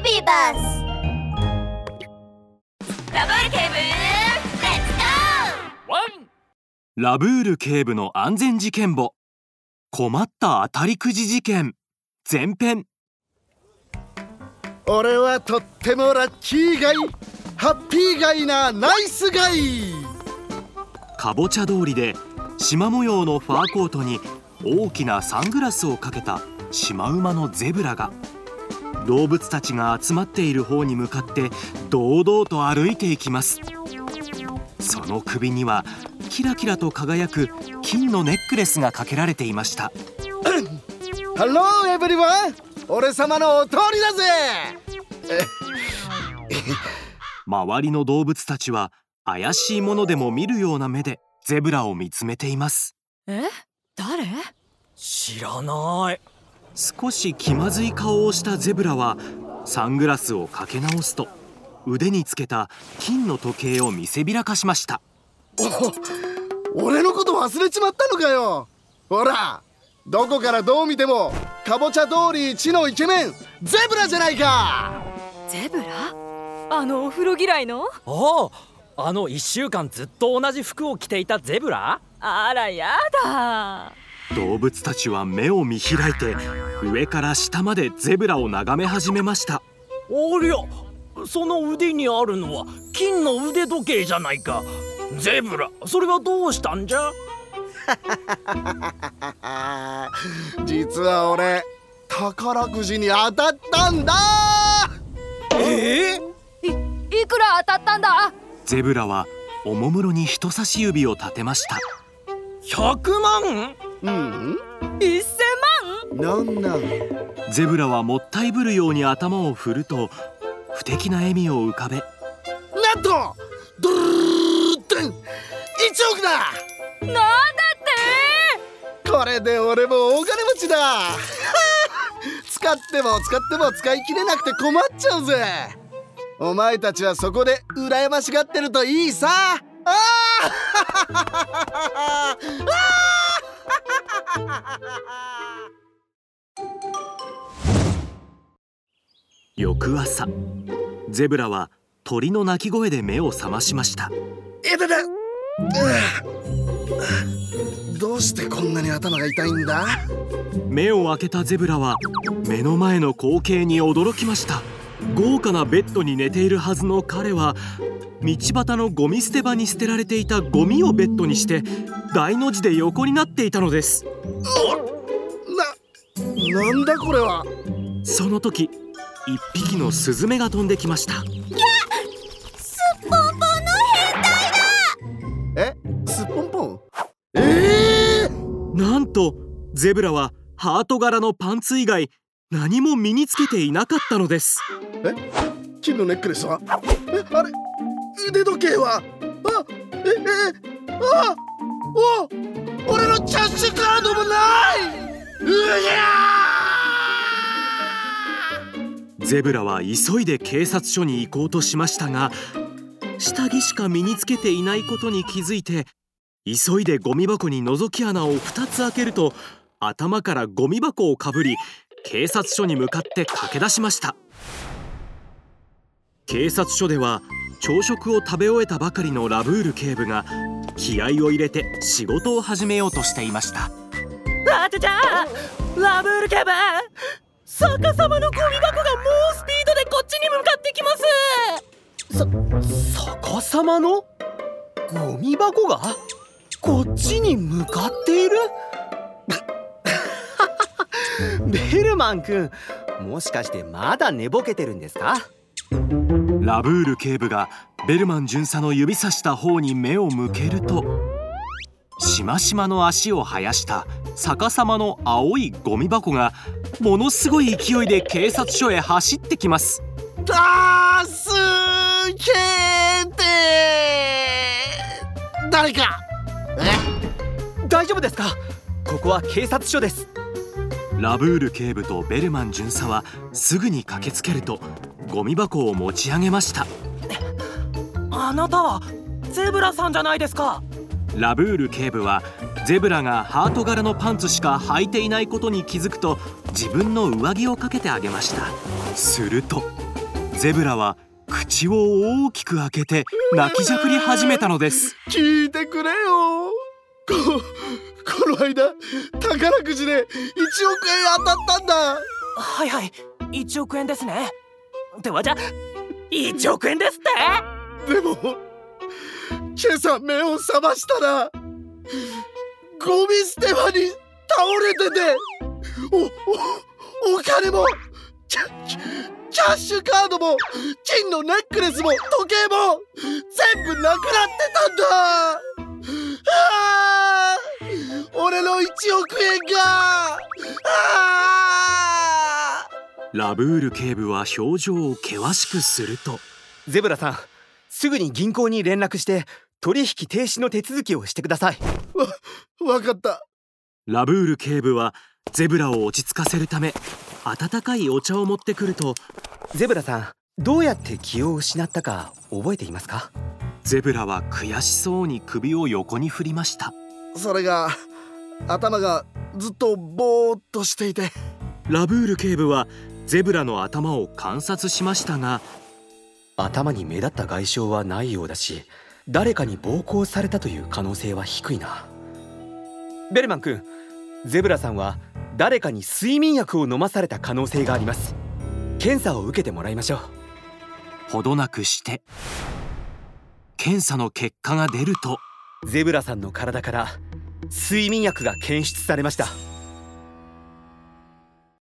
ビバスラブール警部レッツゴワンラブール警部の安全事件簿。困った当たりくじ事件。前編。俺はとってもラッキーガイ。ハッピーガイなナイスガイ。かぼちゃ通りで縞模様のファーコートに大きなサングラスをかけたシマウマのゼブラが動物たちが集まっている方に向かって堂々と歩いていきます。その首にはキラキラと輝く金のネックレスがかけられていました。 Hello everyone 俺様のお通りだぜ! 周りの動物たちは怪しいものでも見るような目でゼブラを見つめています。え？誰？知らない少し気まずい顔をしたゼブラはサングラスをかけ直すと腕につけた金の時計を見せびらかしました。お俺のこと忘れちまったのかよ。ほらどこからどう見てもかぼちゃ通り一のイケメンゼブラじゃないか。ゼブラ？あのお風呂嫌いの？あああの1週間ずっと同じ服を着ていたゼブラ？あらやだ動物たちは目を見開いて上から下までゼブラを眺め始めました。おりゃその腕にあるのは金の腕時計じゃないか。ゼブラそれはどうしたんじゃ？実は俺宝くじに当たったんだ！ええいいくら当たったんだ？ゼブラはおもむろに人差し指を立てました。100万？うん。1000なんなん？ゼブラはもったいぶるように頭を振ると不敵な笑みを浮かべ。なんと！ドゥルルルって1億だ万なんだってこれで俺も大金持ちだ使っても使っても使い切れなくて困っちゃうぜお前たちはそこで羨ましがってるといいさあ 翌朝ゼブラは鳥の鳴き声で目を覚ましました。えだだどうしてこんなに頭が痛いんだ？目を開けたゼブラは目の前の光景に驚きました。豪華なベッドに寝ているはずの彼は道端のゴミ捨て場に捨てられていたゴミをベッドにして大の字で横になっていたのです。ななんだこれは？その時一匹のスズメが飛んできました。すっぽんぽんの変態だ！え？すっぽんぽん？ええなんとゼブラはハート柄のパンツ以外何も身につけていなかったのです。え？金のネックレスは？え？あれ？腕時計は？あええあお俺のキャッシュカードもない！うぎゃゼブラは急いで警察署に行こうとしましたが下着しか身につけていないことに気づいて急いでゴミ箱に覗き穴を2つ開けると頭からゴミ箱をかぶり警察署に向かって駆け出しました。警察署では朝食を食べ終えたばかりのラブール警部が気合を入れて仕事を始めようとしていました。あちゃちゃラブールキャバ逆さまのゴミ箱が猛スピードでこっちに向かってきます。さ逆さまの？ゴミ箱が？こっちに向かっている？ベルマン君もしかしてまだ寝ぼけてるんですか？ラブール警部がベルマン巡査の指さした方に目を向けるとしましまの足を生やした逆さまの青いゴミ箱がものすごい勢いで警察署へ走ってきます。たすけて。誰か。大丈夫ですか？ここは警察署です。ラブール警部とベルマン巡査はすぐに駆けつけるとゴミ箱を持ち上げました。あなたはゼブラさんじゃないですか。ラブール警部はゼブラがハート柄のパンツしか履いていないことに気づくと自分の上着をかけてあげました。するとゼブラは口を大きく開けて泣きじゃくり始めたのです。聞いてくれよ。ここの間宝くじで1億円当たったんだ。はいはい1億円ですねではじゃ1億円ですって？でも今朝目を覚ましたらゴミ捨て場に倒れてておおお金もキャキャッシュカードも金のネックレスも時計も全部なくなってたんだ。あ俺の1億円があラブール警部は表情を険しくすると。ゼブラさんすぐに銀行に連絡して取引停止の手続きをしてください。ーわかった。ラブール警部はゼブラを落ち着かせるため温かいお茶を持ってくるとゼブラさんどうやって気を失ったか覚えていますか？ゼブラは悔しそうに首を横に振りました。それが頭がずっとぼーっとしていて。ラブール警部はゼブラの頭を観察しましたが頭に目立った外傷はないようだし誰かに暴行されたという可能性は低いな。ベルマン君ゼブラさんは誰かに睡眠薬を飲まされた可能性があります。検査を受けてもらいましょう。ほどなくして検査の結果が出るとゼブラさんの体から睡眠薬が検出されました